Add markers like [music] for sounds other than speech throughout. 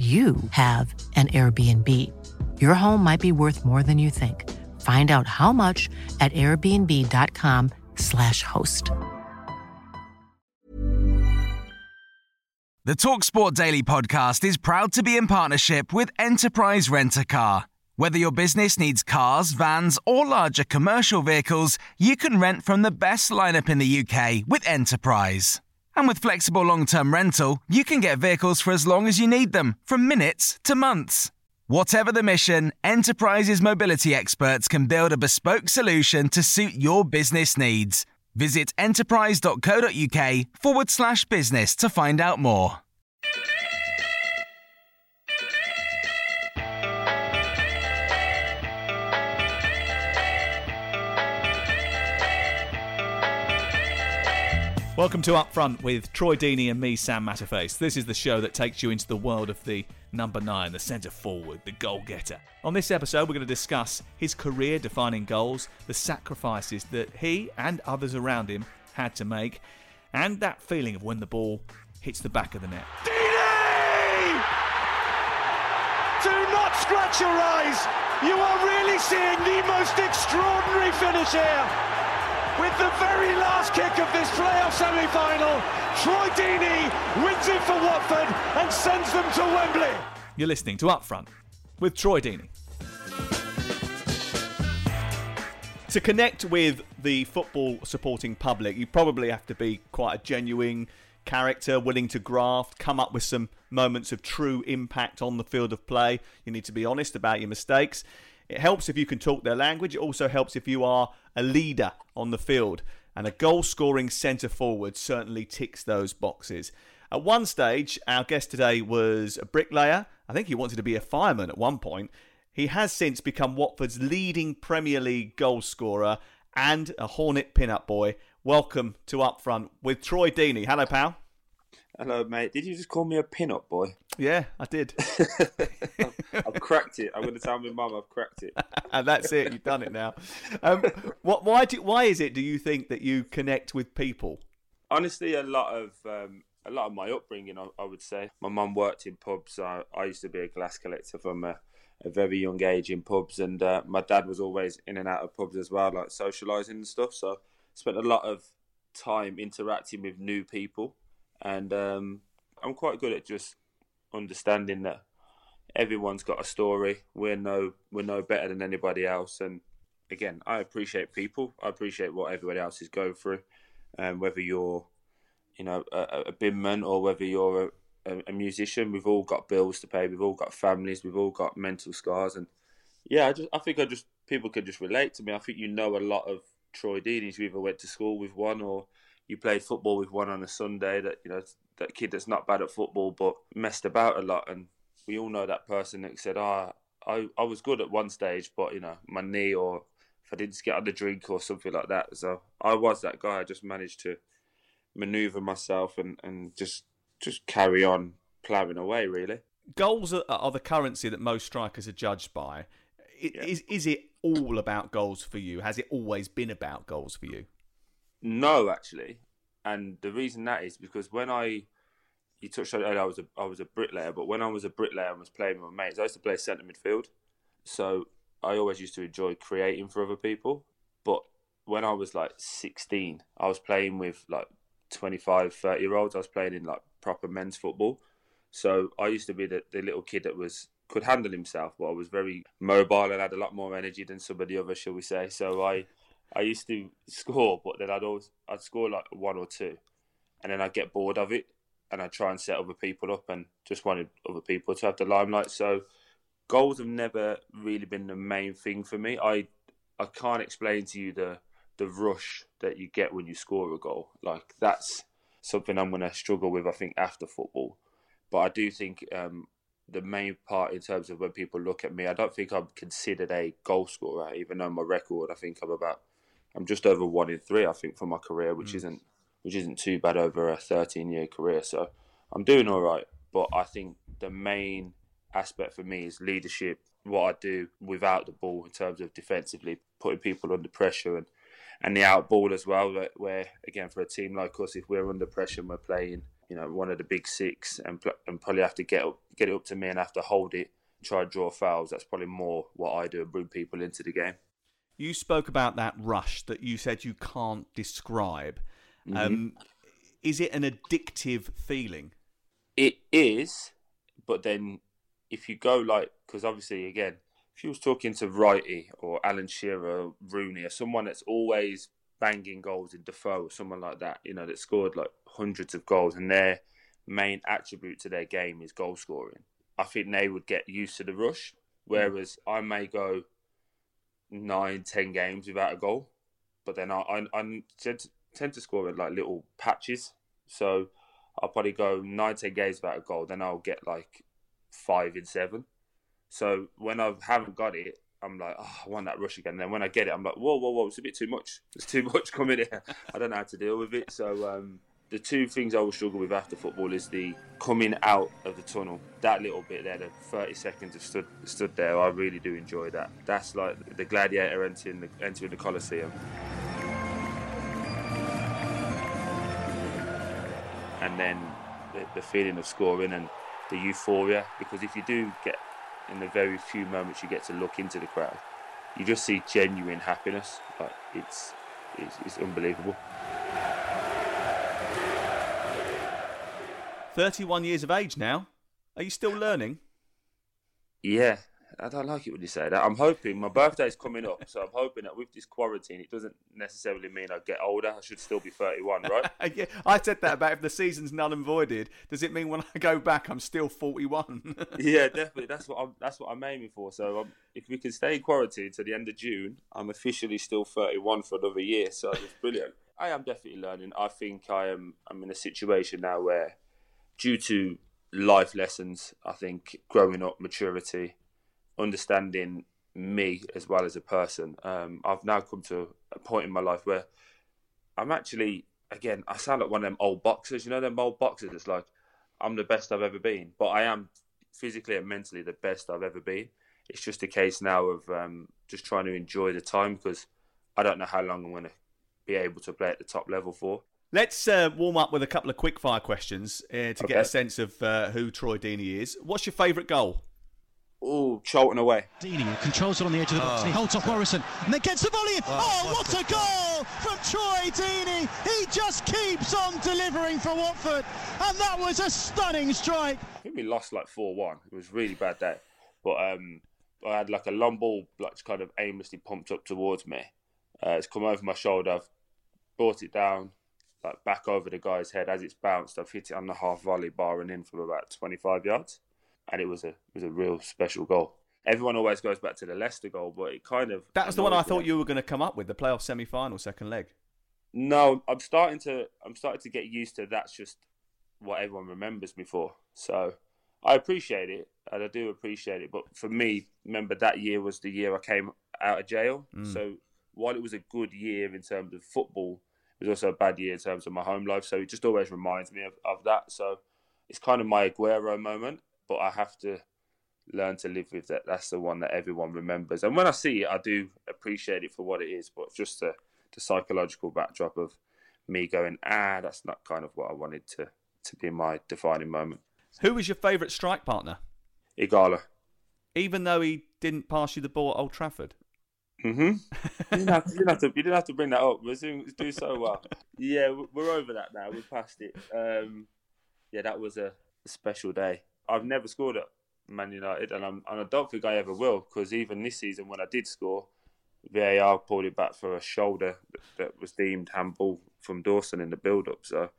you have an Airbnb. Your home might be worth more than you think. Find out how much at airbnb.com/slash host. The Talksport Daily podcast is proud to be in partnership with Enterprise Rent a Car. Whether your business needs cars, vans, or larger commercial vehicles, you can rent from the best lineup in the UK with Enterprise. And with flexible long term rental, you can get vehicles for as long as you need them, from minutes to months. Whatever the mission, Enterprise's mobility experts can build a bespoke solution to suit your business needs. Visit enterprise.co.uk forward slash business to find out more. Welcome to Upfront with Troy Deeney and me, Sam Matterface. This is the show that takes you into the world of the number nine, the centre forward, the goal getter. On this episode, we're going to discuss his career defining goals, the sacrifices that he and others around him had to make, and that feeling of when the ball hits the back of the net. Deeney! Do not scratch your eyes! You are really seeing the most extraordinary finish here! With the very last kick of this playoff semi-final, Troy Deeney wins it for Watford and sends them to Wembley. You're listening to Upfront with Troy Deeney. To connect with the football supporting public, you probably have to be quite a genuine character, willing to graft, come up with some moments of true impact on the field of play. You need to be honest about your mistakes. It helps if you can talk their language. It also helps if you are a leader on the field. And a goal scoring centre forward certainly ticks those boxes. At one stage, our guest today was a bricklayer. I think he wanted to be a fireman at one point. He has since become Watford's leading Premier League goal scorer and a Hornet pin-up boy. Welcome to Upfront with Troy Deeney. Hello, pal. Hello, mate. Did you just call me a pin-up boy? Yeah, I did. I've, [laughs] I've cracked it. I'm going to tell my mum I've cracked it. [laughs] and that's it. You've done it now. Um, what? Why? Do, why is it? Do you think that you connect with people? Honestly, a lot of um, a lot of my upbringing, I, I would say. My mum worked in pubs. I, I used to be a glass collector from a, a very young age in pubs, and uh, my dad was always in and out of pubs as well, like socialising and stuff. So, I spent a lot of time interacting with new people, and um, I'm quite good at just understanding that everyone's got a story. We're no we're no better than anybody else. And again, I appreciate people. I appreciate what everybody else is going through. And um, whether you're, you know, a, a binman or whether you're a, a, a, musician, we've all got bills to pay. We've all got families. We've all got mental scars. And yeah, I just I think I just people could just relate to me. I think you know a lot of Troy Deeney's. You either went to school with one or you played football with one on a Sunday. That you know that kid that's not bad at football but messed about a lot and we all know that person that said, "Ah, oh, I I was good at one stage, but you know my knee or if I didn't get on the drink or something like that." So I was that guy. I just managed to maneuver myself and and just just carry on ploughing away. Really, goals are, are the currency that most strikers are judged by. Yeah. Is is it all about goals for you? Has it always been about goals for you? No, actually, and the reason that is because when I you touched on it earlier, I was a I was a bricklayer, but when I was a bricklayer and was playing with my mates, I used to play centre midfield. So I always used to enjoy creating for other people. But when I was like 16, I was playing with like 25, 30 year olds. I was playing in like proper men's football. So I used to be the, the little kid that was could handle himself, but I was very mobile and had a lot more energy than some of the others, shall we say. So I I used to score, but then I'd always I'd score like one or two, and then I'd get bored of it, and I'd try and set other people up and just wanted other people to have the limelight. So goals have never really been the main thing for me. I I can't explain to you the the rush that you get when you score a goal. Like that's something I'm going to struggle with. I think after football, but I do think um, the main part in terms of when people look at me. I don't think I'm considered a goal scorer, even though my record. I think I'm about, I'm just over one in three. I think for my career, which mm. isn't, which isn't too bad over a 13 year career. So I'm doing all right. But I think the main aspect for me is leadership. What I do without the ball in terms of defensively putting people under pressure and and the out ball as well. Where, again for a team like us, if we're under pressure and we're playing you know one of the big six and and probably have to get up, get it up to me and have to hold it, try to draw fouls. That's probably more what I do and bring people into the game. You spoke about that rush that you said you can't describe. Mm-hmm. Um, is it an addictive feeling? It is, but then if you go like, because obviously again, if you was talking to Wrighty or Alan Shearer, or Rooney, or someone that's always banging goals in Defoe or someone like that, you know, that scored like hundreds of goals and their main attribute to their game is goal scoring. I think they would get used to the rush, whereas I may go nine, ten games without a goal, but then I, I, I tend, to, tend to score in like little patches. So I'll probably go nine, ten games without a goal, then I'll get like five in seven. So when I haven't got it, I'm like, oh, I want that rush again. And then when I get it, I'm like, whoa, whoa, whoa, it's a bit too much. It's too much coming here. [laughs] I don't know how to deal with it. So um, the two things I will struggle with after football is the coming out of the tunnel. That little bit there, the 30 seconds of stood stood there. I really do enjoy that. That's like the gladiator entering the, entering the Colosseum. And then the, the feeling of scoring and the euphoria. Because if you do get in the very few moments you get to look into the crowd, you just see genuine happiness. Like it's, it's, it's unbelievable. 31 years of age now. Are you still learning? Yeah, I don't like it when you say that. I'm hoping my birthday's coming up, so I'm hoping that with this quarantine, it doesn't necessarily mean I get older. I should still be 31, right? [laughs] yeah, I said that about if the season's null and voided. Does it mean when I go back, I'm still 41? [laughs] yeah, definitely. That's what I'm. That's what I'm aiming for. So um, if we can stay in quarantine to the end of June, I'm officially still 31 for another year. So it's brilliant. I am definitely learning. I think I am. I'm in a situation now where, due to life lessons, I think growing up, maturity understanding me as well as a person. Um, I've now come to a point in my life where I'm actually, again, I sound like one of them old boxers. You know, them old boxers. It's like I'm the best I've ever been, but I am physically and mentally the best I've ever been. It's just a case now of um, just trying to enjoy the time because I don't know how long I'm going to be able to play at the top level for. Let's uh, warm up with a couple of quickfire questions uh, to okay. get a sense of uh, who Troy Deeney is. What's your favourite goal? Oh, Charlton away. Deeney controls it on the edge of the box. Oh. He holds off Morrison and then gets the volley. Oh, oh what, what a goal from Troy Deeney. He just keeps on delivering for Watford. And that was a stunning strike. I think we lost like 4 1. It was really bad day. But um, I had like a long ball, like kind of aimlessly pumped up towards me. Uh, it's come over my shoulder. I've brought it down, like back over the guy's head as it's bounced. I've hit it on the half volley bar and in from about 25 yards and it was a it was a real special goal. Everyone always goes back to the Leicester goal, but it kind of that was the one I thought you were going to come up with the playoff semi final second leg. No, I'm starting to I'm starting to get used to that's just what everyone remembers me for. So I appreciate it, and I do appreciate it. But for me, remember that year was the year I came out of jail. Mm. So while it was a good year in terms of football, was also a bad year in terms of my home life. So it just always reminds me of, of that. So it's kind of my Aguero moment but I have to learn to live with that. That's the one that everyone remembers. And when I see it, I do appreciate it for what it is. But just the, the psychological backdrop of me going, ah, that's not kind of what I wanted to to be my defining moment. Who was your favourite strike partner? Ighalo. Even though he didn't pass you the ball at Old Trafford. Mm-hmm. [laughs] you, didn't have, you, didn't have to, you didn't have to bring that up. We're doing, do so well. Yeah, we're over that now. We're past it. Um, yeah, that was a special day. I've never scored at Man United, and, I'm, and I don't think I ever will because even this season when I did score, VAR pulled it back for a shoulder that, that was deemed handball from Dawson in the build-up. So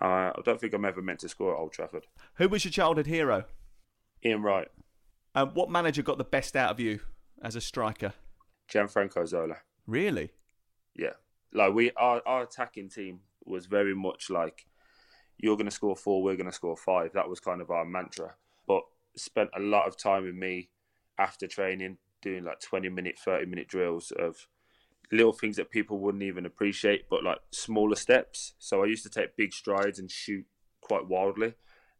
uh, I don't think I'm ever meant to score at Old Trafford. Who was your childhood hero? Ian Wright. Um, what manager got the best out of you as a striker? Gianfranco Zola. Really? Yeah. Like we, our, our attacking team was very much like you're going to score four, we're going to score five. That was kind of our mantra. But spent a lot of time with me after training, doing like 20 minute, 30 minute drills of little things that people wouldn't even appreciate, but like smaller steps. So I used to take big strides and shoot quite wildly.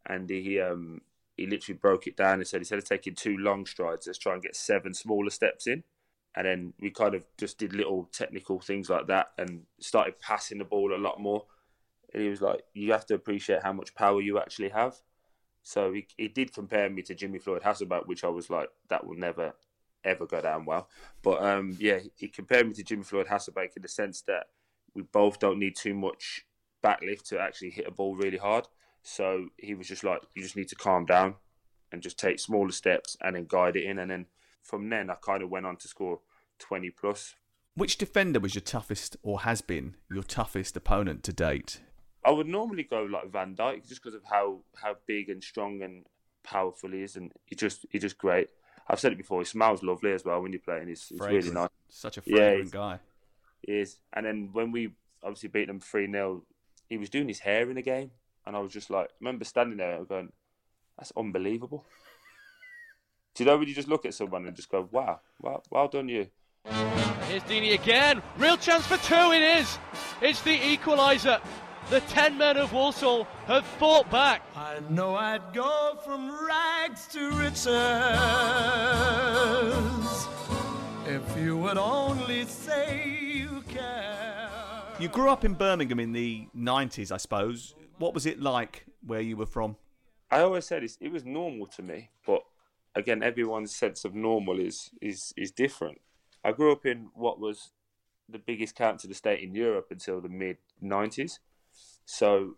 And he um, he literally broke it down and said instead of taking two long strides, let's try and get seven smaller steps in. And then we kind of just did little technical things like that and started passing the ball a lot more. And he was like, you have to appreciate how much power you actually have. So he, he did compare me to Jimmy Floyd Hasselbaink, which I was like, that will never, ever go down well. But um, yeah, he compared me to Jimmy Floyd Hasselbaink in the sense that we both don't need too much backlift to actually hit a ball really hard. So he was just like, you just need to calm down and just take smaller steps and then guide it in. And then from then, I kind of went on to score 20 plus. Which defender was your toughest or has been your toughest opponent to date? I would normally go like Van Dijk just because of how, how big and strong and powerful he is, and he just he's just great. I've said it before. He smells lovely as well when you're playing. He's, he's really nice. Such a fragrant yeah, guy. He is. And then when we obviously beat them three 0 he was doing his hair in the game, and I was just like, I remember standing there and going, "That's unbelievable." Do you know when you just look at someone and just go, "Wow, well, well done you." Here's Deeney again. Real chance for two. It is. It's the equaliser. The ten men of Walsall have fought back. I know I'd go from rags to riches if you would only say you care. You grew up in Birmingham in the 90s, I suppose. What was it like where you were from? I always said it was normal to me, but again, everyone's sense of normal is, is, is different. I grew up in what was the biggest council estate in Europe until the mid 90s. So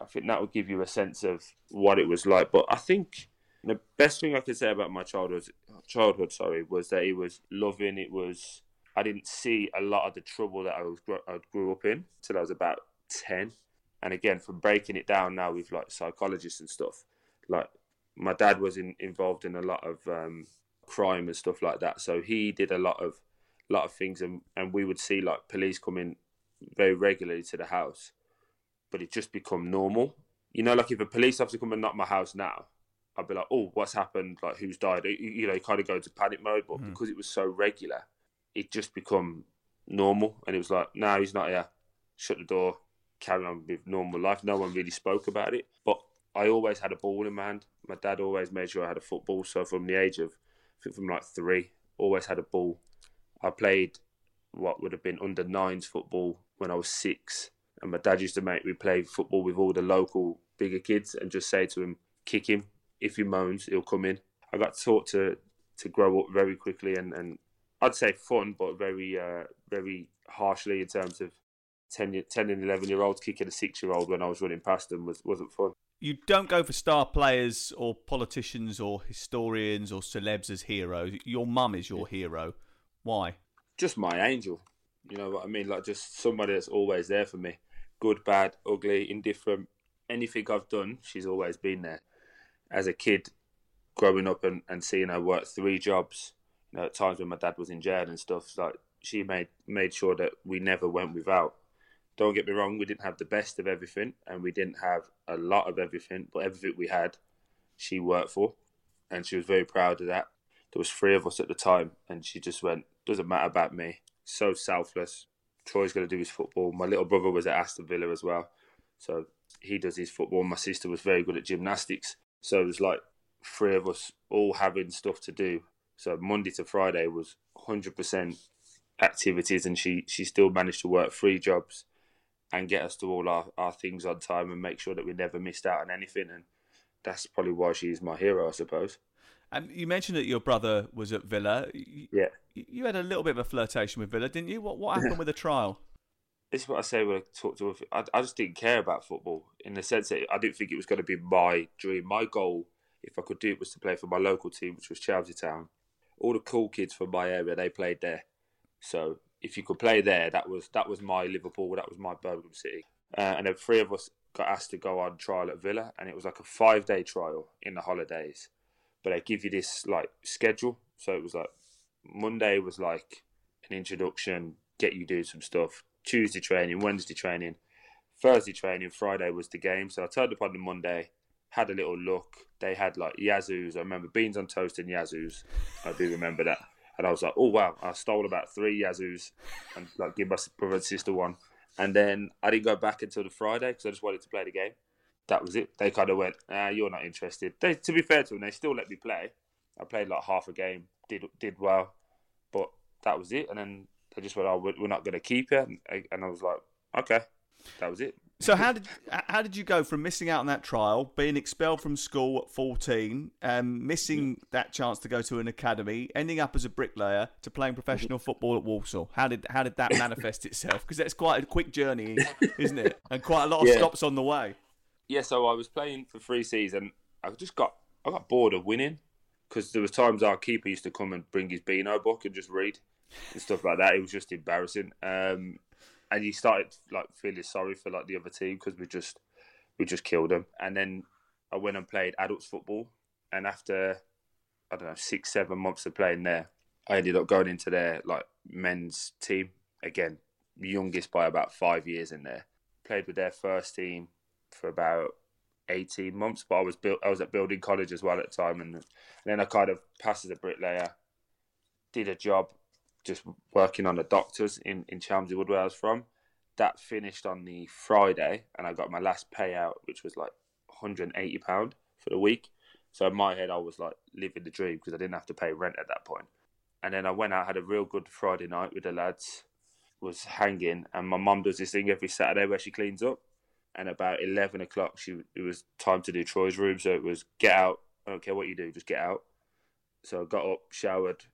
I think that would give you a sense of what it was like. But I think the best thing I could say about my childhood, childhood, sorry, was that it was loving. It was I didn't see a lot of the trouble that I was I grew up in till I was about ten. And again, from breaking it down now with like psychologists and stuff, like my dad was in, involved in a lot of um, crime and stuff like that. So he did a lot of lot of things, and, and we would see like police coming very regularly to the house, but it just become normal. You know, like if a police officer come and knock my house now, I'd be like, oh, what's happened? Like who's died? You, you know, you kind of go into panic mode. But mm. because it was so regular, it just become normal, and it was like, no, he's not here. Shut the door, carry on with normal life. No one really spoke about it, but I always had a ball in my hand. My dad always made sure I had a football. So from the age of, I think from like three, always had a ball. I played what would have been under nines football when I was six, and my dad used to make me play football with all the local bigger kids and just say to him, "Kick him. If he moans, he'll come in." I got taught to to grow up very quickly and, and I'd say fun, but very uh, very harshly in terms of 10, 10 and eleven year olds kicking a six year old when I was running past them was wasn't fun. You don't go for star players or politicians or historians or celebs as heroes. Your mum is your hero. Why? Just my angel. You know what I mean? Like just somebody that's always there for me. Good, bad, ugly, indifferent. Anything I've done, she's always been there. As a kid, growing up and, and seeing her work three jobs, you know, at times when my dad was in jail and stuff, like she made made sure that we never went without. Don't get me wrong, we didn't have the best of everything and we didn't have a lot of everything, but everything we had, she worked for, and she was very proud of that. There was three of us at the time, and she just went, "Doesn't matter about me." So selfless. Troy's going to do his football. My little brother was at Aston Villa as well, so he does his football. My sister was very good at gymnastics, so it was like three of us all having stuff to do. So Monday to Friday was 100% activities, and she she still managed to work three jobs and get us to all our, our things on time and make sure that we never missed out on anything. And that's probably why she's my hero, I suppose. And you mentioned that your brother was at Villa. Yeah. You had a little bit of a flirtation with Villa, didn't you? What what happened with the trial? [laughs] This is what I say when I talk to. I, I just didn't care about football in the sense that I didn't think it was going to be my dream. My goal, if I could do it, was to play for my local team, which was Chelmsley Town. All the cool kids from my area, they played there. So if you could play there, that was that was my Liverpool, that was my Birmingham City. Uh, and then three of us got asked to go on trial at Villa, and it was like a five day trial in the holidays. But they give you this like schedule, so it was like Monday was like an introduction, get you do some stuff. Tuesday training, Wednesday training, Thursday training, Friday was the game. So I turned up on the Monday, had a little look. They had like Yazoo's. I remember beans on toast and Yazoo's. I do remember that. And I was like, oh wow, I stole about three Yazoo's and like give my brother and sister one. And then I didn't go back until the Friday because I just wanted to play the game. That was it. They kind of went, ah, you're not interested. They, to be fair to them, they still let me play. I played like half a game, did did well, but that was it. And then they just went, oh, we're not going to keep it. And, and I was like, okay, that was it. So how did how did you go from missing out on that trial, being expelled from school at fourteen, um, missing that chance to go to an academy, ending up as a bricklayer, to playing professional football at Walsall? How did how did that [coughs] manifest itself? Because that's quite a quick journey, isn't it? And quite a lot of yeah. stops on the way. Yeah, so I was playing for three seasons. I just got I got bored of winning because there was times our keeper used to come and bring his Beano book and just read and stuff like that. It was just embarrassing. Um, and you started like feeling sorry for like the other team because we just we just killed them. And then I went and played adults football, and after I don't know six seven months of playing there, I ended up going into their like men's team again, youngest by about five years in there. Played with their first team for about 18 months, but I was built. I was at building college as well at the time, and, and then I kind of passed as a bricklayer, did a job just working on the doctors in, in Chelmsley Wood where I was from. That finished on the Friday, and I got my last payout, which was like £180 for the week. So in my head, I was like living the dream because I didn't have to pay rent at that point. And then I went out, had a real good Friday night with the lads, was hanging, and my mum does this thing every Saturday where she cleans up. And about eleven o'clock, she it was time to do Troy's room, so it was get out. I don't care what you do, just get out. So I got up, showered,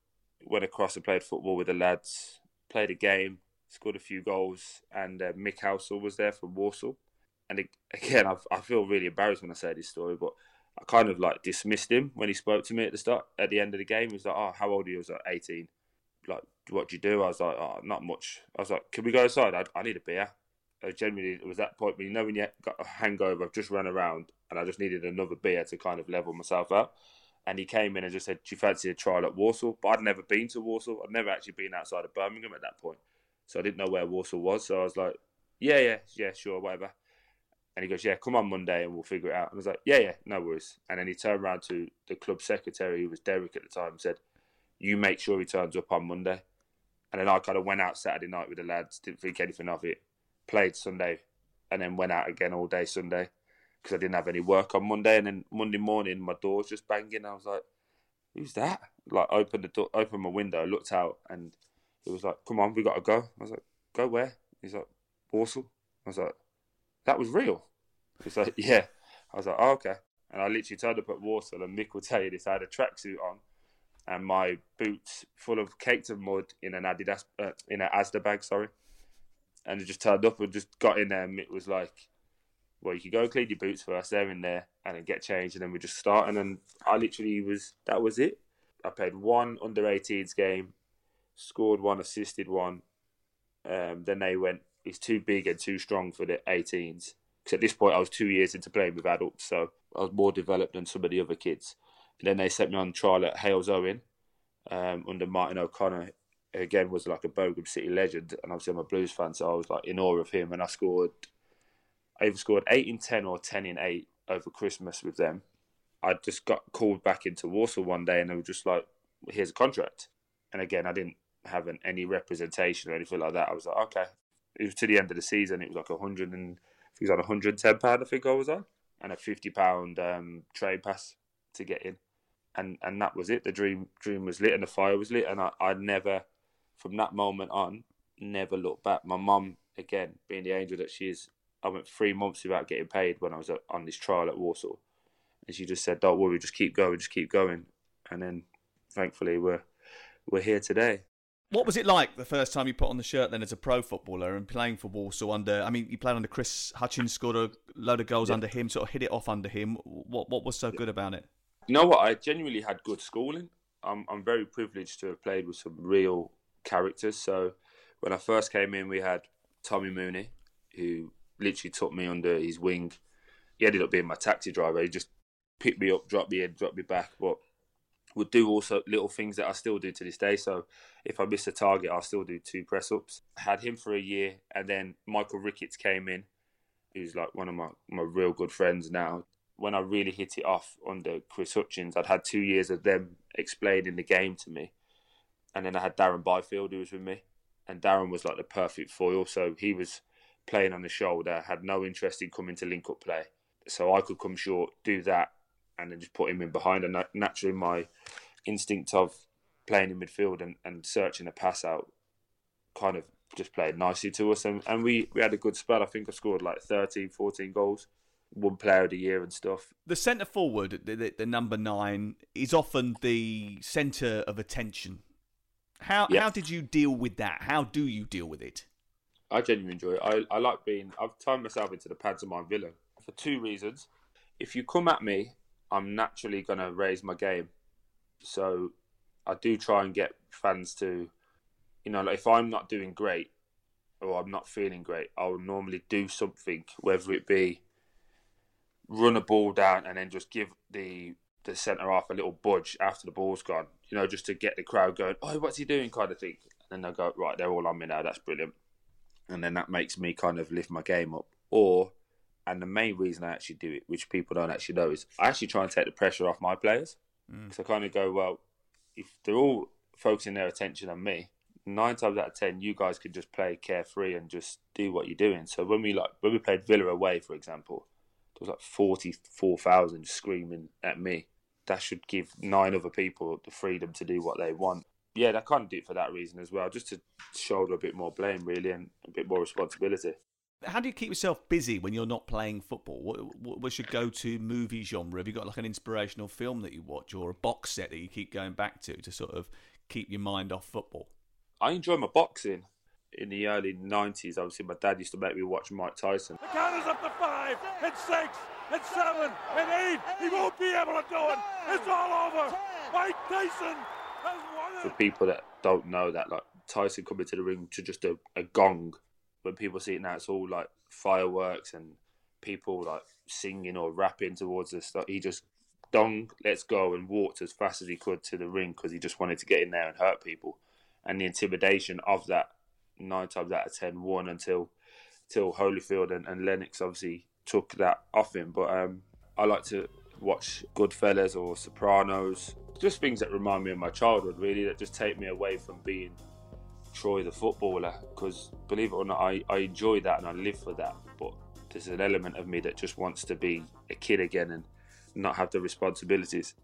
went across and played football with the lads, played a game, scored a few goals, and uh, Mick Halsall was there from Walsall. And again, I, I feel really embarrassed when I say this story, but I kind of like dismissed him when he spoke to me at the start, at the end of the game. He was like, "Oh, how old are you?" I was like, 18. Like, what do you do? I was like, "Oh, not much." I was like, "Can we go outside? I, I need a beer." I genuinely, it was that point when you know when you got a hangover, I've just run around and I just needed another beer to kind of level myself out and he came in and just said, "Do you fancy a trial at Walsall?" But I'd never been to Walsall. I'd never actually been outside of Birmingham at that point, so I didn't know where Walsall was. So I was like, "Yeah, yeah, yeah, sure, whatever." And he goes, "Yeah, come on Monday and we'll figure it out." And I was like, "Yeah, yeah, no worries." And then he turned around to the club secretary, who was Derek at the time, and said, "You make sure he turns up on Monday." And then I kind of went out Saturday night with the lads, didn't think anything of it, played Sunday, and then went out again all day Sunday because I didn't have any work on Monday. And then Monday morning, my door's just banging. I was like, "Who's that?" Like, opened the door, opened my window, looked out, and it was like, "Come on, we got to go." I was like, "Go where?" He's like, "Walsall." I was like, "That was real." He's like, [laughs] "Yeah." I was like, oh, "Okay." And I literally turned up at Walsall, and Mick will tell you this: I had a tracksuit on, and my boots full of caked of mud in an Adidas, uh, in an Asda bag, sorry. And I just turned up and just got in there, and it was like well, you could go clean your boots first, they're in there, and then get changed, and then we just start. And then I literally was that was it. I played one under 18s game, scored one, assisted one. Um, then they went, he's too big and too strong for the 18s. Because at this point, I was two years into playing with adults, so I was more developed than some of the other kids. And then they sent me on trial at Halesowen um, under Martin O'Connor. Again, was like a Bogan City legend, and obviously I'm a Blues fan, so I was like in awe of him. And I scored I either scored eight in ten or ten in eight over Christmas with them. I just got called back into Walsall one day, and they were just like, "Here's a contract." And again, I didn't have an, any representation or anything like that. I was like, "Okay." It was to the end of the season. It was like a hundred and he was on 110 pound. I think I was on, and a 50 pound um, trade pass to get in, and and that was it. The dream dream was lit, and the fire was lit, and I I never, from that moment on, never looked back. My mum, again, being the angel that she is, I went three months without getting paid when I was uh, on this trial at Walsall. and she just said, "Don't worry, just keep going, just keep going." And then, thankfully, we're we're here today. What was it like the first time you put on the shirt then as a pro footballer and playing for Walsall under? I mean, you played under Chris Hutchings, scored a load of goals yeah. under him, sort of hit it off under him. What what was so good about it? You know what? I genuinely had good schooling. I'm I'm very privileged to have played with some real characters. So when I first came in, we had Tommy Mooney, who literally took me under his wing. He ended up being my taxi driver. He just picked me up, dropped me in, dropped me back, but would do also little things that I still do to this day. So if I miss a target, I'll still do two press ups. Had him for a year, and then Michael Ricketts came in, who's like one of my, my real good friends now. when I really hit it off under Chris Hutchings, I'd had two years of them explaining the game to me, and then I had Darren Byfield who was with me, and Darren was like the perfect foil. So he was playing on the shoulder, had no interest in coming to link up play, so I could come short, do that, and then just put him in behind. And naturally, my instinct of playing in midfield and, and searching a pass out kind of just played nicely to us. And, and we, we had a good spell. I think I scored like 13, 14 goals, one player of the year and stuff. The centre forward, the, the, the, number nine, is often the centre of attention. How, yeah. how did you deal with that? How do you deal with it? I genuinely enjoy it. I, I like being, I've turned myself into the pantomime villain for two reasons. If you come at me, I'm naturally going to raise my game. So I do try and get fans to, you know, like if I'm not doing great or I'm not feeling great, I'll normally do something, whether it be run a ball down and then just give the the centre half a little budge after the ball's gone, you know, just to get the crowd going, oh, what's he doing, kind of thing. And then they'll go, right, they're all on me now, that's brilliant. And then that makes me kind of lift my game up. Or, and the main reason I actually do it, which people don't actually know, is I actually try and take the pressure off my players. Mm. I kind of go, well, if they're all focusing their attention on me, nine times out of ten, you guys could just play carefree and just do what you're doing. So when we like when we played Villa away, for example, there was like forty four thousand screaming at me. That should give nine other people the freedom to do what they want. Yeah, I can't do it for that reason as well, just to shoulder a bit more blame, really, and a bit more responsibility. How do you keep yourself busy when you're not playing football? What, what's your go-to movie genre? Have you got like an inspirational film that you watch, or a box set that you keep going back to to sort of keep your mind off football? I enjoy my boxing. In the early '90s, obviously, my dad used to make me watch Mike Tyson. The count is up to five, and six, and seven, and eight. He won't be able to do it. It's all over. Mike Tyson has won it. For people that don't know that, like Tyson coming to the ring to just a, a gong when people see it now, it's all like fireworks and people like singing or rapping towards us. Like he just dong, let's go, and walked as fast as he could to the ring because he just wanted to get in there and hurt people. And the intimidation of that nine times out of ten won until until Holyfield and, and Lennox obviously took that off him. But um, I like to watch Goodfellas or Sopranos, just things that remind me of my childhood, really, that just take me away from being Troy the footballer because believe it or not, I, I enjoy that and I live for that. But there's an element of me that just wants to be a kid again and not have the responsibilities.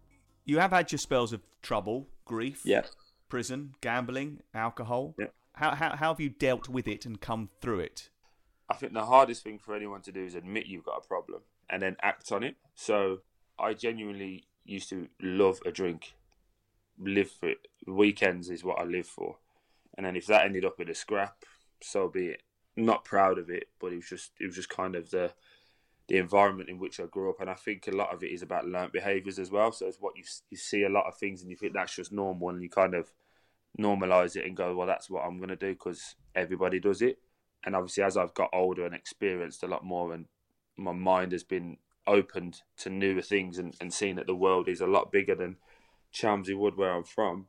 You have had your spells of trouble, grief, yeah. prison, gambling, alcohol. Yeah. How, how, how have you dealt with it and come through it? I think the hardest thing for anyone to do is admit you've got a problem and then act on it. So I genuinely used to love a drink, live for it. Weekends is what I live for. And then if that ended up with a scrap, so be it. Not proud of it, but it was just it was just kind of the the environment in which I grew up, and I think a lot of it is about learned behaviours as well. So it's what you you see a lot of things, and you think that's just normal, and you kind of normalize it and go, well, that's what I'm going to do because everybody does it. And obviously, as I've got older and experienced a lot more, and my mind has been opened to newer things and, and seeing that the world is a lot bigger than Chelmsley Wood, where I'm from,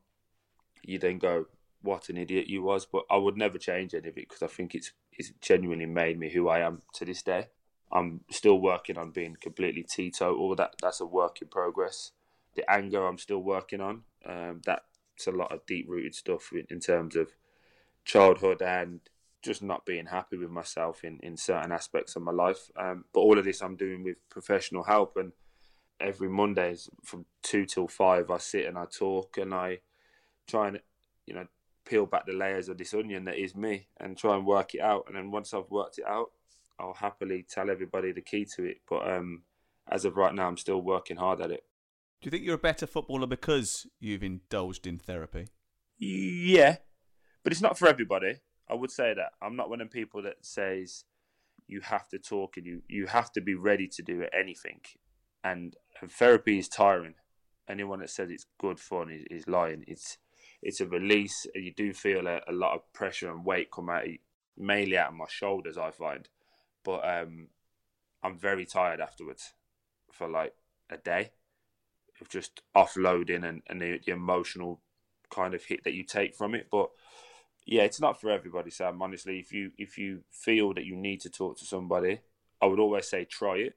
you then go, what an idiot you was. But I would never change any of it because I think it's it's genuinely made me who I am to this day. I'm still working on being completely teetotal. That that's a work in progress. The anger I'm still working on. Um, that's a lot of deep rooted stuff in, in terms of childhood and just not being happy with myself in, in certain aspects of my life. Um, but all of this I'm doing with professional help and every Mondays from two till five I sit and I talk and I try and you know peel back the layers of this onion that is me and try and work it out. And then once I've worked it out, I'll happily tell everybody the key to it. But um, as of right now, I'm still working hard at it. Do you think you're a better footballer because you've indulged in therapy? Yeah, but it's not for everybody. I would say that I'm not one of the people that says you have to talk and you you have to be ready to do anything. And, and therapy is tiring. Anyone that says it's good fun is, is lying. It's it's a release. and You do feel a, a lot of pressure and weight come out, mainly out of my shoulders. I find, but um, I'm very tired afterwards for like a day of just offloading and, and the, the emotional kind of hit that you take from it. But yeah, it's not for everybody, Sam. Honestly, if you if you feel that you need to talk to somebody, I would always say try it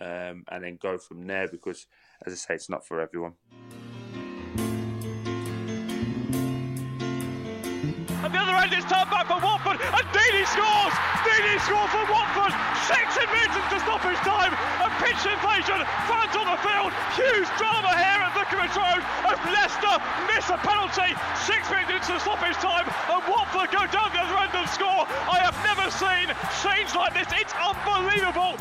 um, and then go from there because, as I say, it's not for everyone. The other end, turned back for Watford, Deeney scores! Deeney scores for Watford! Six minutes to stoppage time, a pitch invasion, fans on the field, huge drama here at Vicarage Road as Leicester miss a penalty, six minutes into stoppage time, and Watford go down the other end and score. I have never seen scenes like this, it's unbelievable!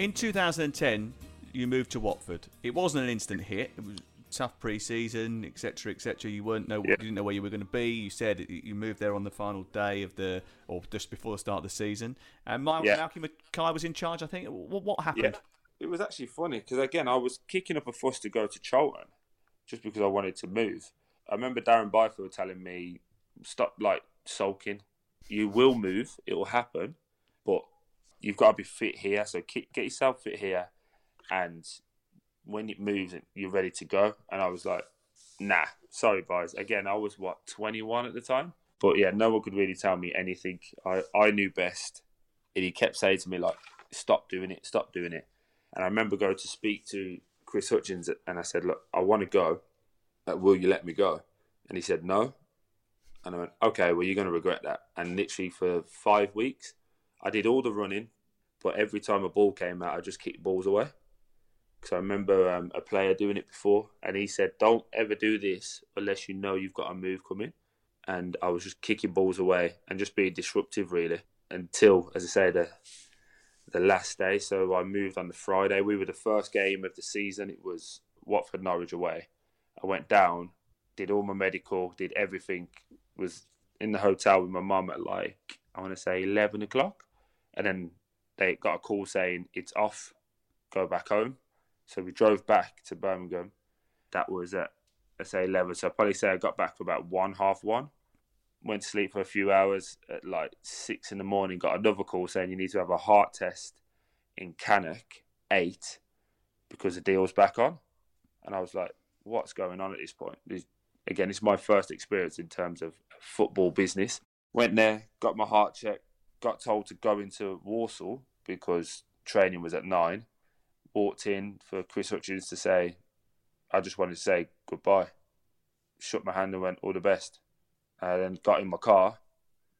In 2010, you moved to Watford. It wasn't an instant hit. It was tough pre-season, etc., etc. You weren't know Yeah. you didn't know where you were going to be. You said you moved there on the final day of the or just before the start of the season. And Mal- Yeah. Malky Mackay was in charge. I think. What, what happened? Yeah, it was actually funny because again, I was kicking up a fuss to go to Charlton just because I wanted to move. I remember Darren Byfield telling me, "Stop like sulking. You will move. It will happen, but you've got to be fit here. So get yourself fit here, and when it moves, you're ready to go." And I was like, "Nah, sorry, guys." Again, I was what 21 at the time, but yeah, no one could really tell me anything. I I knew best, and he kept saying to me like, "Stop doing it. Stop doing it." And I remember going to speak to Chris Hutchings and I said, Look, I want to go. Will you let me go? And he said, No. And I went, Okay, well, you're going to regret that. And literally for five weeks, I did all the running, but every time a ball came out, I just kicked balls away. Because I remember um, a player doing it before, and he said, Don't ever do this unless you know you've got a move coming. And I was just kicking balls away and just being disruptive, really, until, as I say, the the last day. So I moved on the Friday. We were the first game of the season. It was Watford Norwich away. I went down, did all my medical, did everything. Was in the hotel with my mum at like I want to say eleven o'clock, and then they got a call saying it's off. Go back home. So we drove back to Birmingham. That was at I say eleven. So I probably say I got back for about one half one went to sleep for a few hours at like six in the morning, got another call saying you need to have a heart test in Cannock, eight, because the deal's back on. And I was like, what's going on at this point? Again, it's my first experience in terms of football business. Went there, got my heart checked, got told to go into Walsall because training was at nine. Walked in for Chris Hutchings to say, I just wanted to say goodbye. Shook my hand and went, all the best and then got in my car,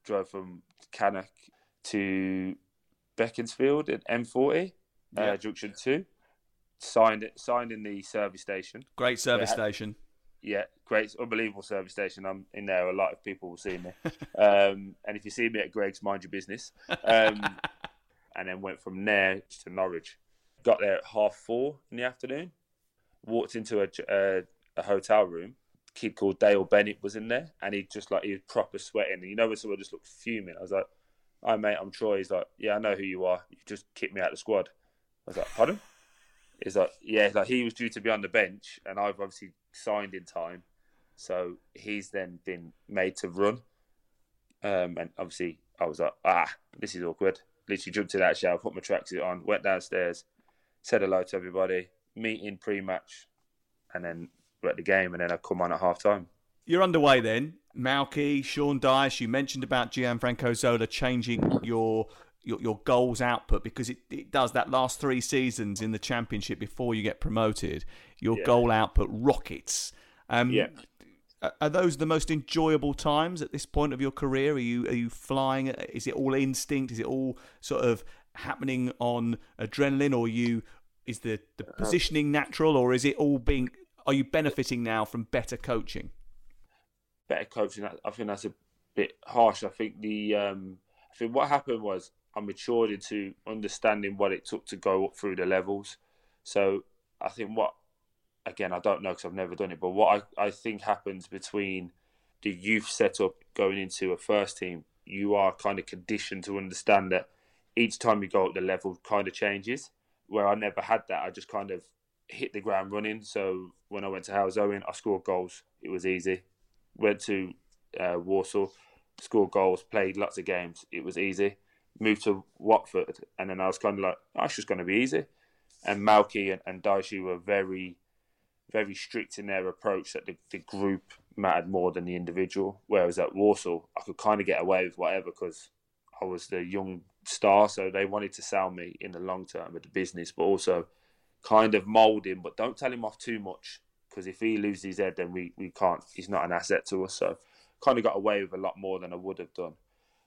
drove from Cannock to Beaconsfield at M40, Yeah. uh, Junction Two. Signed it, signed in the service station. Great service station. Yeah, great, unbelievable service station. I'm in there. A lot of people will see me. [laughs] um, and if you see me at Greggs, mind your business. Um, [laughs] and then went from there to Norwich. Got there at half four in the afternoon. Walked into a, a, a hotel room. Kid called Dale Bennett was in there, and he just like he was proper sweating. And you know when someone just looked fuming. I was like, "Hi mate, I'm Troy." He's like, "Yeah, I know who you are. You just kicked me out of the squad." I was like, "Pardon?" He's like, "Yeah, like he was due to be on the bench, and I've obviously signed in time, so he's then been made to run." Um, and obviously, I was like, "Ah, this is awkward." Literally jumped in that shower, put my tracksuit on, went downstairs, said hello to everybody, meeting pre-match, and then we're at the game, and then I come on at half time. You're underway then. Malky, Sean Dyche, you mentioned about Gianfranco Zola changing your your, your goals output because it, it does that last three seasons in the championship before you get promoted. Your Yeah. goal output rockets. Um, Yeah. are- Are those the most enjoyable times at this point of your career? Are you are you flying? Is it all instinct? Is it all sort of happening on adrenaline, or you is the, the positioning natural, or is it all being? Are you benefiting now from better coaching? better coaching. I think that's a bit harsh. I think the um, I think what happened was I matured into understanding what it took to go up through the levels. So I think what again I don't know because I've never done it, but what I, I think happens between the youth setup going into a first team, you are kind of conditioned to understand that each time you go up the level kind of changes. Where I never had that, I just kind of hit the ground running. So when I went to Halesowen, I scored goals. It was easy went to uh, Walsall, scored goals, played lots of games. It was easy. Moved to Watford, and then I was kind of like, oh, it's just going to be easy. And Malky and, and Daishi were very, very strict in their approach that the, the group mattered more than the individual. Whereas at Walsall, I could kind of get away with whatever because I was the young star, so they wanted to sell me in the long term of the business, but also kind of mould him, but don't tell him off too much because if he loses his head, then we, we can't. He's not an asset to us. So kind of got away with a lot more than I would have done.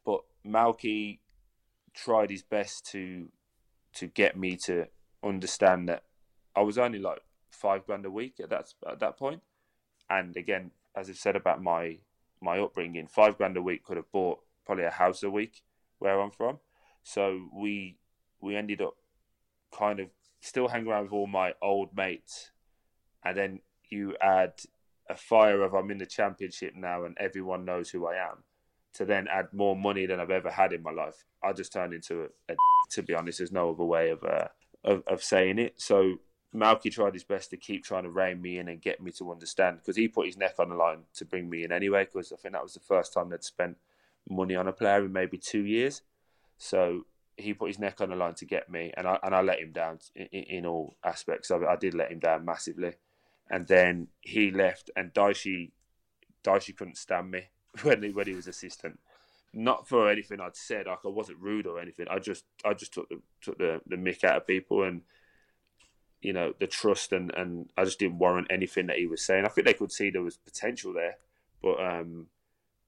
But Malky tried his best to to get me to understand that I was only like five grand a week at that at that point. And again, as I've said about my my upbringing, five grand a week could have bought probably a house a week where I'm from. So we we ended up kind of still hanging around with all my old mates, and then you add a fire of I'm in the championship now and everyone knows who I am. To then add more money than I've ever had in my life, I just turned into a, a to be honest. There's no other way of, uh, of of saying it. So Malky tried his best to keep trying to rein me in and get me to understand because he put his neck on the line to bring me in anyway. Because I think that was the first time they'd spent money on a player in maybe two years. So he put his neck on the line to get me, and I and I let him down in, in all aspects of it. I did let him down massively, and then he left, and Dyche Dyche couldn't stand me [laughs] when he, when he was assistant. Not for anything I'd said, like I wasn't rude or anything. I just I just took the took the, the mick out of people and you know the trust and and I just didn't warrant anything that he was saying. I think they could see there was potential there, but um,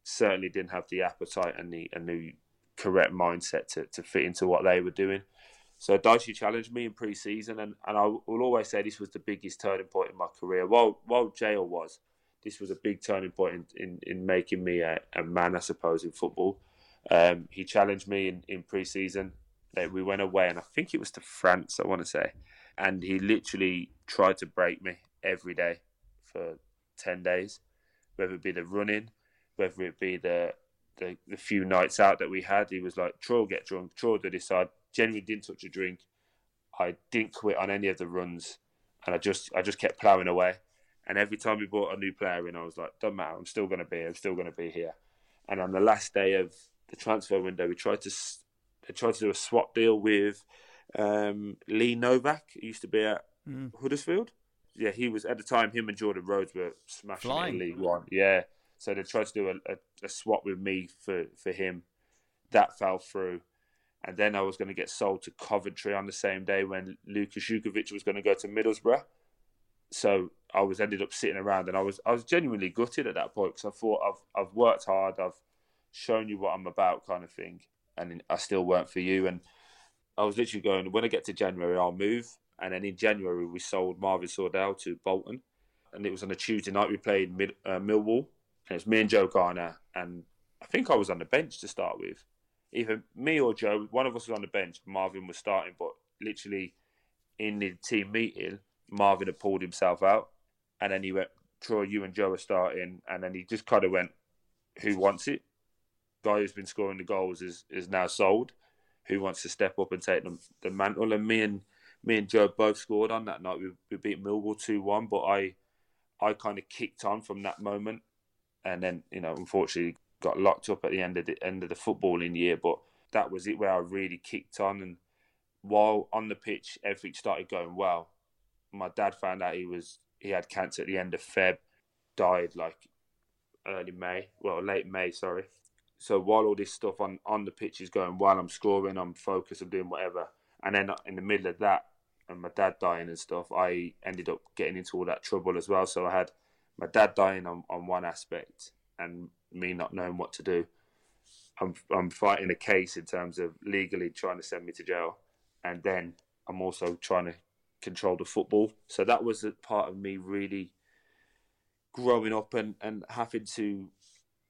certainly didn't have the appetite and the and the correct mindset to, to fit into what they were doing. So Dyche challenged me in pre-season, and, and I will always say this was the biggest turning point in my career. While while jail was, this was a big turning point in, in, in making me a, a, man, I suppose, in football. Um, he challenged me in, in pre-season. We went away, and I think it was to France, I want to say. And he literally tried to break me every day for 10 days, whether it be the running, whether it be the the, the few nights out that we had, he was like, Troy get drunk, Troy do this. So I genuinely didn't touch a drink. I didn't quit on any of the runs, and I just I just kept ploughing away. And every time we brought a new player in, I was like, "Don't matter, I'm still going to be, here. I'm still going to be here." And on the last day of the transfer window, we tried to they tried to do a swap deal with um, Lee Novak. He used to be at mm. Huddersfield. Yeah, he was at the time. Him and Jordan Rhodes were smashing Flying. in League One. Yeah, so they tried to do a, a, a swap with me for, for him. That fell through. And then I was going to get sold to Coventry on the same day when Lukas Jutkiewicz was going to go to Middlesbrough. So I was ended up sitting around, and I was I was genuinely gutted at that point because I thought I've I've worked hard, I've shown you what I'm about, kind of thing, and I still weren't for you. And I was literally going when I get to January, I'll move. And then in January, we sold Marvin Sordell to Bolton, and it was on a Tuesday night. We played Mid, uh, Millwall, and it's me and Joe Garner, and I think I was on the bench to start with. Either me or Joe, one of us was on the bench. Marvin was starting, but literally in the team meeting, Marvin had pulled himself out, and then he went, "Troy, you and Joe are starting," and then he just kind of went, "Who wants it?" Guy who's been scoring the goals is is now sold. Who wants to step up and take the, the mantle? And me and me and Joe both scored on that night. We, we beat Millwall two one, but I I kind of kicked on from that moment and then you know unfortunately got locked up at the end of the end of the footballing year. But that was it where I really kicked on, and while on the pitch everything started going well, my dad found out he was he had cancer at the end of Feb, died like early May, well late May, sorry. So while all this stuff on on the pitch is going well, I'm scoring, I'm focused, I'm doing whatever, and then in the middle of that, and my dad dying and stuff, I ended up getting into all that trouble as well. So I had my dad dying on, on one aspect and me not knowing what to do. I'm I'm fighting a case in terms of legally trying to send me to jail, and then I'm also trying to control the football. So that was a part of me really growing up and, and having to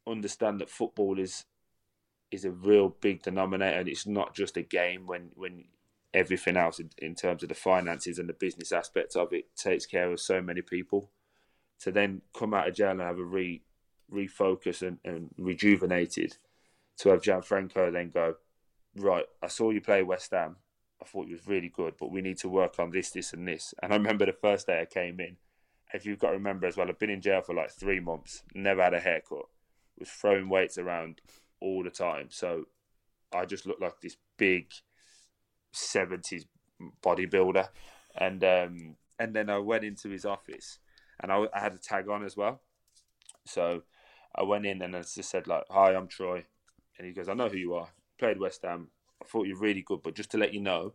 understand that football is is a real big denominator and it's not just a game when when everything else in, in terms of the finances and the business aspects of it takes care of so many people to then come out of jail and have a re refocus and, and rejuvenated to have Gianfranco then go, right, I saw you play West Ham. I thought you was really good, but we need to work on this, this, and this. And I remember the first day I came in. If you've got to remember as well, I've been in jail for like three months, never had a haircut, was throwing weights around all the time. So I just looked like this big seventies bodybuilder, and um, and then I went into his office and I, I had a tag on as well. So I went in and I just said like, "Hi, I'm Troy," and he goes, "I know who you are. Played West Ham. I thought you're really good, but just to let you know,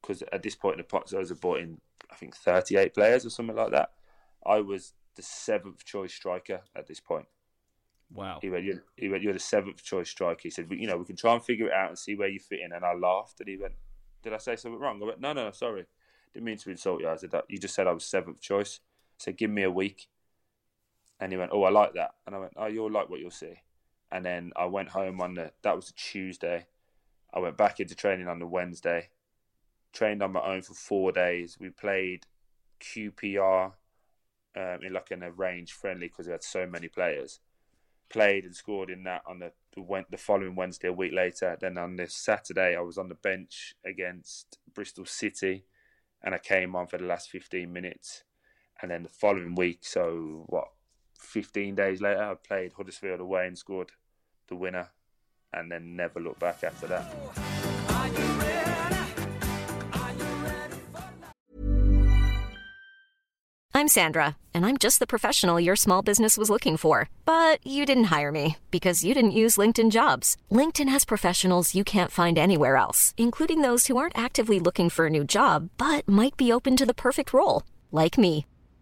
because at this point in the Pozzos have brought in, I think, 38 players or something like that. I was the seventh choice striker at this point. Wow. He went, you're, he went, you're the seventh choice striker. He said, you know, we can try and figure it out and see where you fit in. And I laughed. And he went, did I say something wrong? I went, no, no, no, sorry. Didn't mean to insult you. I said, that. you just said I was seventh choice. Said, give me a week. And he went, oh, I like that. And I went, oh, you'll like what you'll see. And then I went home on the, that was a Tuesday. I went back into training on the Wednesday. Trained on my own for four days. We played QPR um, in like an arranged friendly because we had so many players played and scored in that on the the, the following Wednesday, a week later. Then on this Saturday, I was on the bench against Bristol City, and I came on for the last 15 minutes. And then the following week, so what, 15 days later, I played Huddersfield away and scored the winner, and then never looked back after that. I'm Sandra, and I'm just the professional your small business was looking for. But you didn't hire me because you didn't use LinkedIn jobs. LinkedIn has professionals you can't find anywhere else, including those who aren't actively looking for a new job but might be open to the perfect role, like me.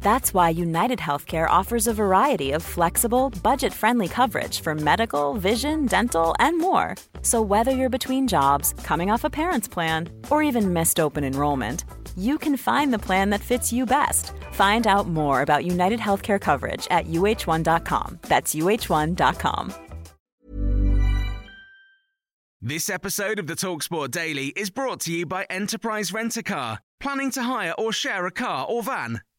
That's why United Healthcare offers a variety of flexible, budget friendly coverage for medical, vision, dental, and more. So, whether you're between jobs, coming off a parent's plan, or even missed open enrollment, you can find the plan that fits you best. Find out more about United Healthcare coverage at uh1.com. That's uh1.com. This episode of the Talksport Daily is brought to you by Enterprise Rent a Car. Planning to hire or share a car or van?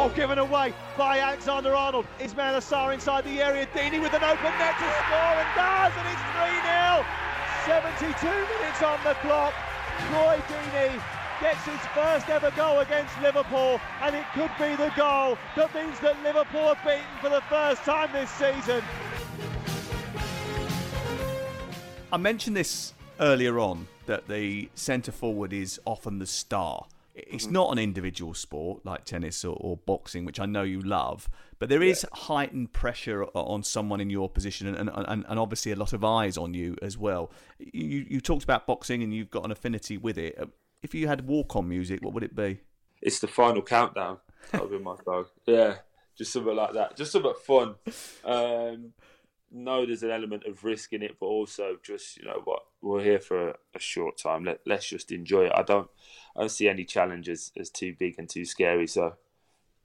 Oh, given away by Alexander Arnold. Ismaïla Sarr inside the area. Deeney with an open net to score and does, and it's 3 0. 72 minutes on the clock. Troy Deeney gets his first ever goal against Liverpool, and it could be the goal that means that Liverpool are beaten for the first time this season. I mentioned this earlier on that the centre forward is often the star. It's Mm-hmm. not an individual sport like tennis or, or boxing, which I know you love, but there is heightened pressure on someone in your position, and, and, and obviously a lot of eyes on you as well. You, you talked about boxing, and you've got an affinity with it. Uh, If you had walk-on music, what would it be? It's the final countdown. That would be my song. Yeah, just something like that. Just something fun. Um, no, there's an element of risk in it, but also just you know what we're here for a, a short time. Let let's just enjoy it. I don't I don't see any challenges as too big and too scary. So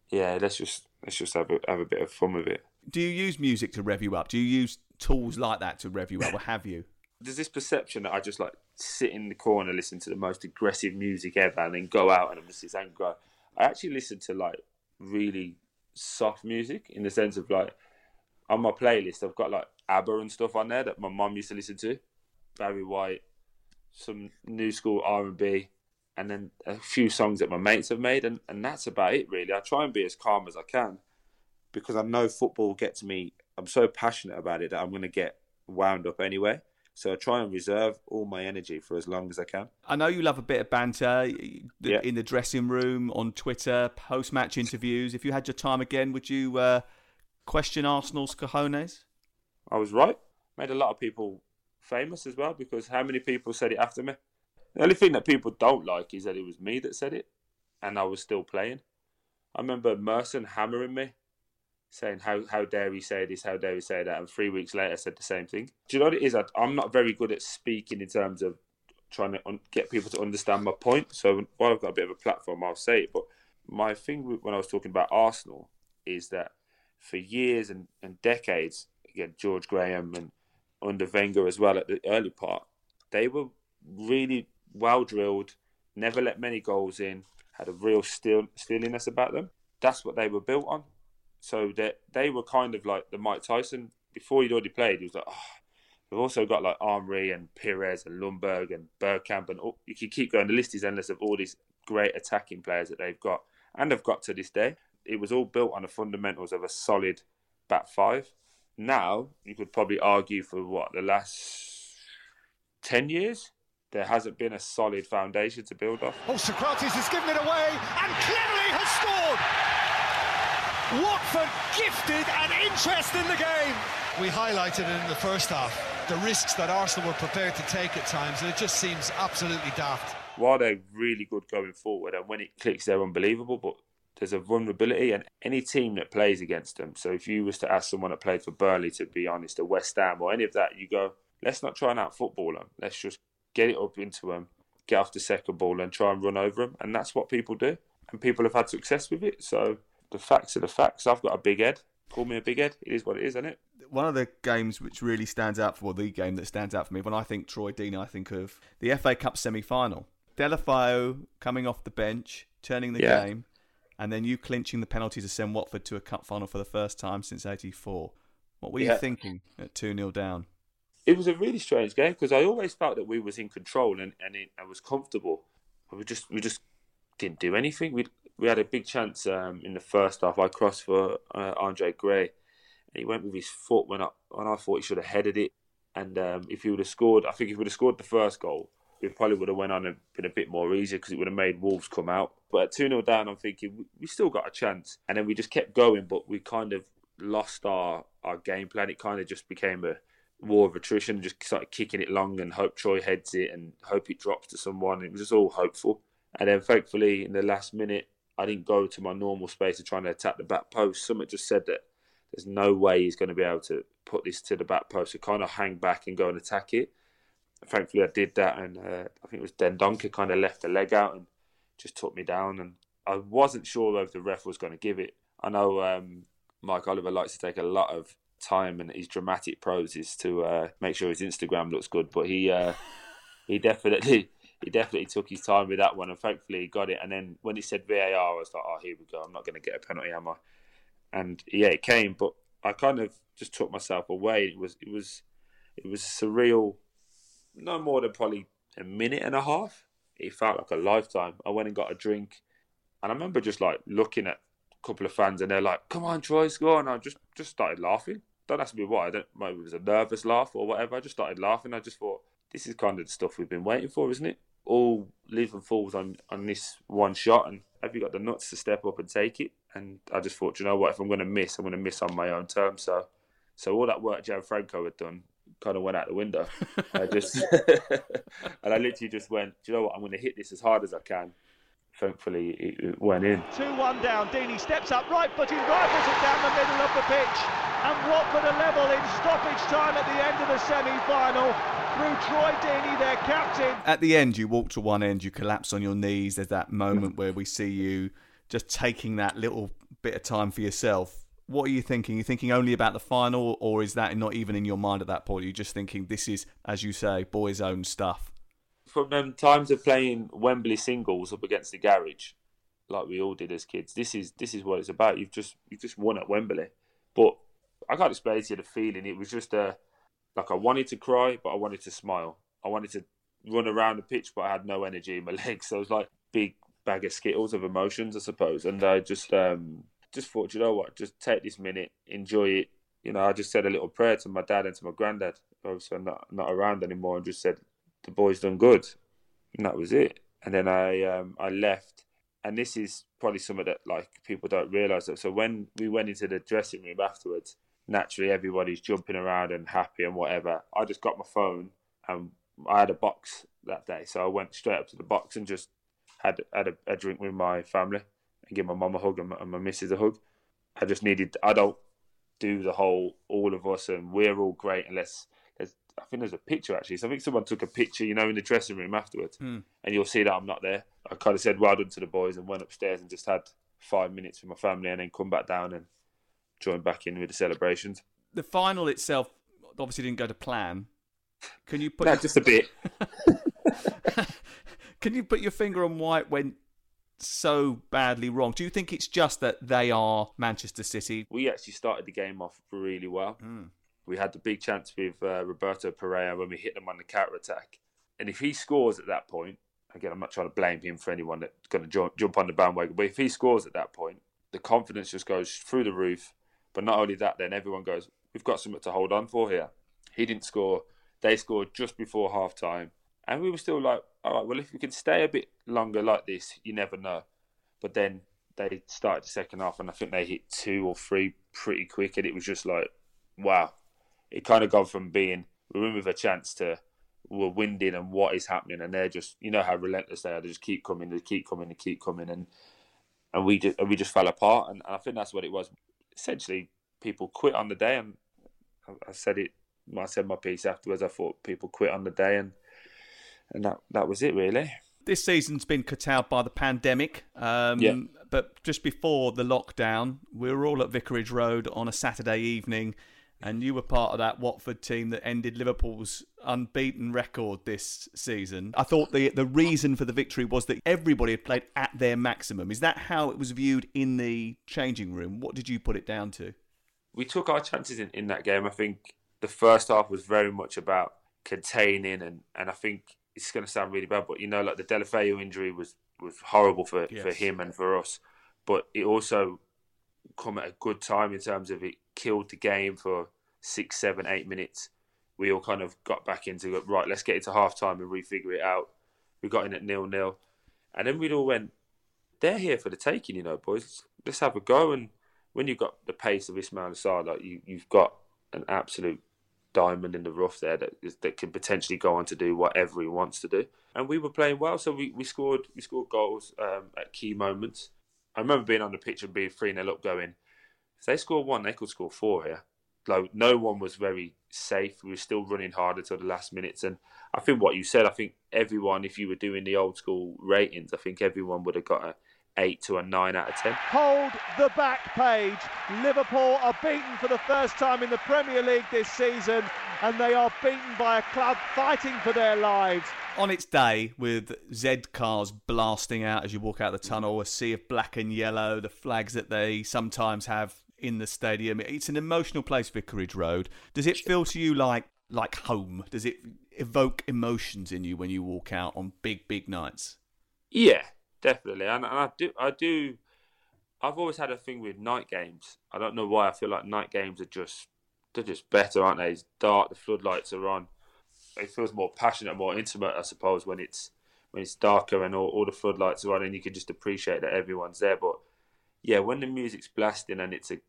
yeah, let's just let's just have a have a bit of fun with it. Do you use music to rev you up? Do you use tools like that to rev you up, or have you? There's this perception that I just like sit in the corner, listen to the most aggressive music ever, and then go out and I'm just this angry. I actually listen to like really soft music in the sense of like on my playlist, I've got like ABBA and stuff on there that my mum used to listen to, Barry White, some new school R and B, and then a few songs that my mates have made, and, and that's about it really. I try and be as calm as I can because I know football gets me. I'm so passionate about it that I'm going to get wound up anyway. So I try and reserve all my energy for as long as I can. I know you love a bit of banter Yeah. in the dressing room, on Twitter, post-match interviews. If you had your time again, would you uh, question Arsenal's cojones? I was right. Made a lot of people famous as well because how many people said it after me? The only thing that people don't like is that it was me that said it and I was still playing. I remember Merson hammering me, saying, How how dare he say this, how dare he say that? And three weeks later, I said the same thing. Do you know what it is? I'm not very good at speaking in terms of trying to un- get people to understand my point. So while I've got a bit of a platform, I'll say it. But my thing when I was talking about Arsenal is that for years and, and decades, again, George Graham and under Wenger as well at the early part, they were really well drilled, never let many goals in, had a real still steeliness about them. That's what they were built on. So that they were kind of like the Mike Tyson before he'd already played. He was like, oh, we've also got like Henry and Pires and Ljungberg and Bergkamp and all, you can keep going. The list is endless of all these great attacking players that they've got and have got to this day. It was all built on the fundamentals of a solid back five. Now you could probably argue for what the last ten years there hasn't been a solid foundation to build off. Oh, Sokratis has given it away and Cleverley has scored. Watford gifted and interest in the game. We highlighted it in the first half, the risks that Arsenal were prepared to take at times, and it just seems absolutely daft. While they're really good going forward, and when it clicks, they're unbelievable, but there's a vulnerability, and any team that plays against them. So if you was to ask someone that played for Burnley, to be honest, or West Ham, or any of that, you go, let's not try and out football them. Let's just get it up into them, get off the second ball, and try and run over them. And that's what people do. And people have had success with it. So the facts are the facts. I've got a big head. Call me a big head. It is what it is, isn't it? One of the games which really stands out for well, the game that stands out for me when I think Troy Deeney, I think of the FA Cup semi final. Deulofeu coming off the bench, turning the Yeah. game, and then you clinching the penalty to send Watford to a cup final for the first time since '84. What were you thinking at two 0 down? it was a really strange game because I always felt that we was in control and and it, I was comfortable. But we just we just didn't do anything. We we had a big chance um, in the first half. I crossed for uh, Andre Gray, and he went with his foot when I when I thought he should have headed it. And um, if he would have scored, I think if he would have scored the first goal, we probably would have went on and been a bit more easier because it would have made Wolves come out. But at two 0 down, I'm thinking we, still got a chance. And then we just kept going, but we kind of lost our our game plan. It kind of just became a war of attrition, just started kicking it long and hope Troy heads it and hope it drops to someone. It was just all hopeful. And then thankfully, in the last minute, I didn't go to my normal space of trying to attack the back post. Someone just said that there's no way he's going to be able to put this to the back post. So kind of hang back and go and attack it. Thankfully, I did that, and uh, I think it was Dendoncker kind of left the leg out and just took me down. And I wasn't sure if the ref was going to give it. I know um, Mike Oliver likes to take a lot of time and his dramatic poses to uh, make sure his Instagram looks good, but he uh, [laughs] he definitely he definitely took his time with that one, and thankfully he got it. And then when he said VAR, I was like, oh, here we go. I'm not going to get a penalty, am I? And yeah, it came, but I kind of just took myself away. It was it was it was surreal. No more than probably a minute and a half. It felt like a lifetime. I went and got a drink, and I remember just like looking at a couple of fans, and they're like, "Come on, Troy, score!" And I just just started laughing. Don't ask me why. I don't. Maybe it was a nervous laugh or whatever. I just started laughing. I just thought, this is kind of the stuff we've been waiting for, isn't it? All leave and falls on on this one shot, and have you got the nuts to step up and take it? And I just thought, you know what? If I'm going to miss, I'm going to miss on my own terms. So, so all that work Gianfranco had done kind of went out the window. [laughs] I just [laughs] [laughs] and I literally just went, do you know what? I'm going to hit this as hard as I can. Thankfully, it, it went in. 2 1 down. Deeney steps up, right footed, rifles it down the middle of the pitch. And what Watford are level in stoppage time at the end of the semi final through Troy Deeney, their captain. At the end, you walk to one end, you collapse on your knees. There's that moment where we see you just taking that little bit of time for yourself. What are you thinking? You're you thinking only about the final, or is that not even in your mind at that point? You're just thinking this is, as you say, boys' own stuff. From them times of playing Wembley singles up against the garage, like we all did as kids, this is this is what it's about. You've just you've just won at Wembley, but I can't explain to you the feeling. It was just a like I wanted to cry, but I wanted to smile. I wanted to run around the pitch, but I had no energy in my [laughs] legs. So it was like big bag of skittles of emotions, I suppose. And I just um, just thought, you know what, just take this minute, enjoy it. You know, I just said a little prayer to my dad and to my granddad. Obviously, I'm not not around anymore, and just said the boys done good, and that was it. And then I um, I left, and this is probably something that like people don't realise. That So when we went into the dressing room afterwards, naturally everybody's jumping around and happy and whatever. I just got my phone and I had a box that day, so I went straight up to the box and just had had a, a drink with my family and give my mum a hug and my, and my missus a hug. I just needed. I don't do the whole all of us and we're all great and let's there's, I think there's a picture actually. So I think someone took a picture, you know, in the dressing room afterwards, Hmm. and you'll see that I'm not there. I kind of said well done to the boys and went upstairs and just had five minutes with my family, and then come back down and join back in with the celebrations. The final itself obviously didn't go to plan. Can you put No, your- just a bit. [laughs] Can you put your finger on why it went so badly wrong? Do you think it's just that they are Manchester City? We actually started the game off really well. Hmm. We had the big chance with uh, Roberto Pereira when we hit them on the counter attack, and if he scores at that point, again, I'm not trying to blame him for anyone that's going to jump, jump on the bandwagon, but if he scores at that point, the confidence just goes through the roof. But not only that, then everyone goes, "We've got something to hold on for here." He didn't score; they scored just before half time, and we were still like, "All right, well, if we can stay a bit longer like this, you never know." But then they started the second half, and I think they hit two or three pretty quick, and it was just like, wow. It kind of gone from being we're in with a chance to we're winding and what is happening, and they're just you know how relentless they are. They just keep coming, they keep coming, they keep coming, and and we just and we just fell apart. And, and I think that's what it was. Essentially, people quit on the day, and I, I said it. I said my piece afterwards. I thought people quit on the day, and and that that was it really. This season's been curtailed by the pandemic. Um, Yeah. But just before the lockdown, we were all at Vicarage Road on a Saturday evening, and you were part of that Watford team that ended Liverpool's unbeaten record this season. I thought the the reason for the victory was that everybody had played at their maximum. Is that how it was viewed in the changing room? What did you put it down to? we took our chances in, in that game. I think the first half was very much about containing, and, and I think it's going to sound really bad, but you know, like the Deulofeu injury was, was horrible for, for him and for us, but it also come at a good time in terms of it killed the game for six, seven, eight minutes. We all kind of got back into it. Right, let's get into half time and refigure it out. We got in at nil nil, and then we'd all went. They're here for the taking, you know, boys. Let's have a go. And when you've got the pace of Ismaïla Sarr, like you, you've got an absolute diamond in the rough there that that can potentially go on to do whatever he wants to do. And we were playing well, so we, we scored we scored goals um, at key moments. I remember being on the pitch and being three 0 up, going, if they score one, they could score four here. Like no one was very safe. We were still running hard until the last minutes, and I think what you said. I think everyone, if you were doing the old school ratings, I think everyone would have got a eight to a nine out of ten. Hold the back page. Liverpool are beaten for the first time in the Premier League this season, and they are beaten by a club fighting for their lives. On its day, with Z cars blasting out as you walk out the tunnel, a sea of black and yellow, the flags that they sometimes have in the stadium. It's an emotional place, Vicarage Road. Does it feel to you like like home? Does it evoke emotions in you when you walk out on big, big nights? Yeah, definitely. And, and I do, I do. I've always had a thing with night games. I don't know why. I feel like night games are just they're just better, aren't they? It's dark, the floodlights are on. It feels more passionate, more intimate, I suppose, when it's when it's darker and all, all the floodlights are on, and you can just appreciate that everyone's there. But yeah, when the music's blasting and it's a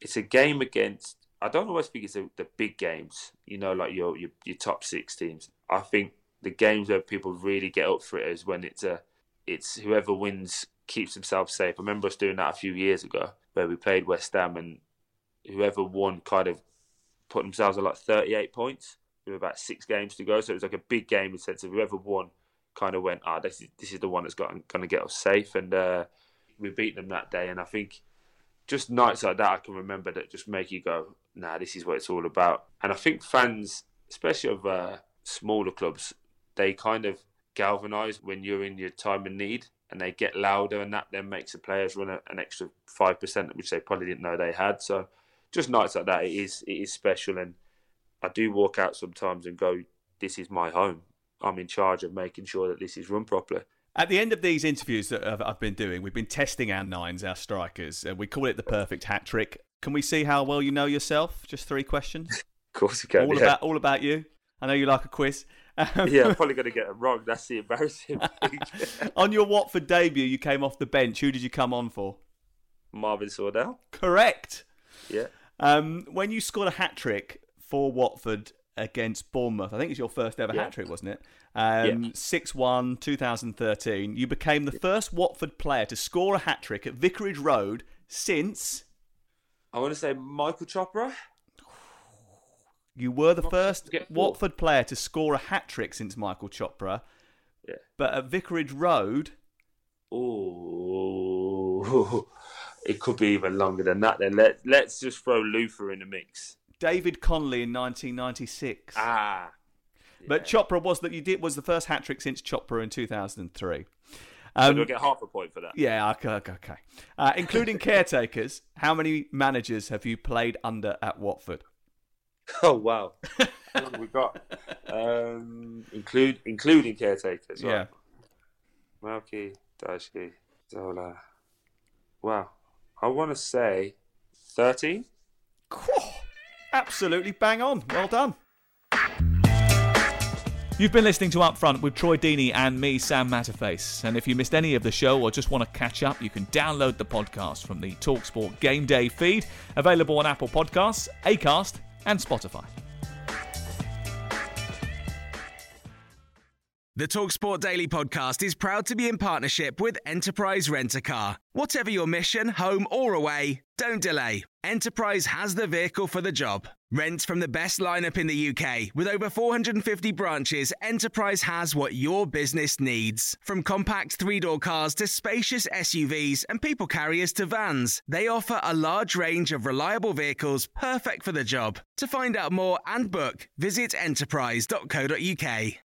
it's a game against. I don't always think it's a, the big games, you know, like your, your your top six teams. I think the games where people really get up for it is when it's a it's whoever wins keeps themselves safe. I remember us doing that a few years ago where we played West Ham and whoever won kind of put themselves at like 38 points with about six games to go. So it was like a big game in the sense of whoever won kind of went, ah, this is, this is the one that's going to get us safe. And uh, we beat them that day. And I think just nights like that, I can remember that just make you go, nah, this is what it's all about. And I think fans, especially of uh, smaller clubs, they kind of galvanise when you're in your time of need and they get louder and that then makes the players run a, an extra 5% which they probably didn't know they had so just nights like that it is it is special and I do walk out sometimes and go this is my home I'm in charge of making sure that this is run properly At the end of these interviews that I've- been doing, we've been testing our nines, our strikers. Uh, we call it the perfect hat trick. Can we see how well you know yourself? Just three questions. [laughs] of course you can all yeah. about all about you. I know you like a quiz. Um, yeah I'm probably going to get it wrong that's the embarrassing [laughs] thing [laughs] on your Watford debut, you came off the bench. Who did you come on for? Marvin Sordell Correct. yeah Um, when you scored a hat trick for Watford against Bournemouth, I think it was your first ever Yeah. hat trick, wasn't it? Um, 6 1, 2013. You became the first Watford player to score a hat trick at Vicarage Road since. I want to say Michael Chopra You were the first Watford player to score a hat trick since Michael Chopra. Yeah. But at Vicarage Road, Oh, [laughs] it could be even longer than that. Then let let's just throw Luther in the mix. David Connolly in 1996. Ah, But Chopra was that you did was the first hat trick since Chopra in 2003. so Um, do I get half a point for that? yeah, okay, okay. okay. Uh, including [laughs] caretakers, how many managers have you played under at Watford? [laughs] Oh wow, How long have we got um, include including caretakers. Yeah. Right? Malky, Dyche, Zola. Wow, I want to say thirteen. Absolutely bang on. Well done. You've been listening to Upfront with Troy Deeney and me, Sam Matterface. And if you missed any of the show or just want to catch up, you can download the podcast from the Talksport Game Day feed, available on Apple Podcasts, Acast, and Spotify. The Talksport Daily podcast is proud to be in partnership with Enterprise Rent a Car. Whatever your mission, home or away, don't delay. Enterprise has the vehicle for the job. Rent from the best lineup in the UK. With over 450 branches, Enterprise has what your business needs. From compact three door cars to spacious SUVs and people carriers to vans, they offer a large range of reliable vehicles perfect for the job. To find out more and book, visit enterprise.co.uk.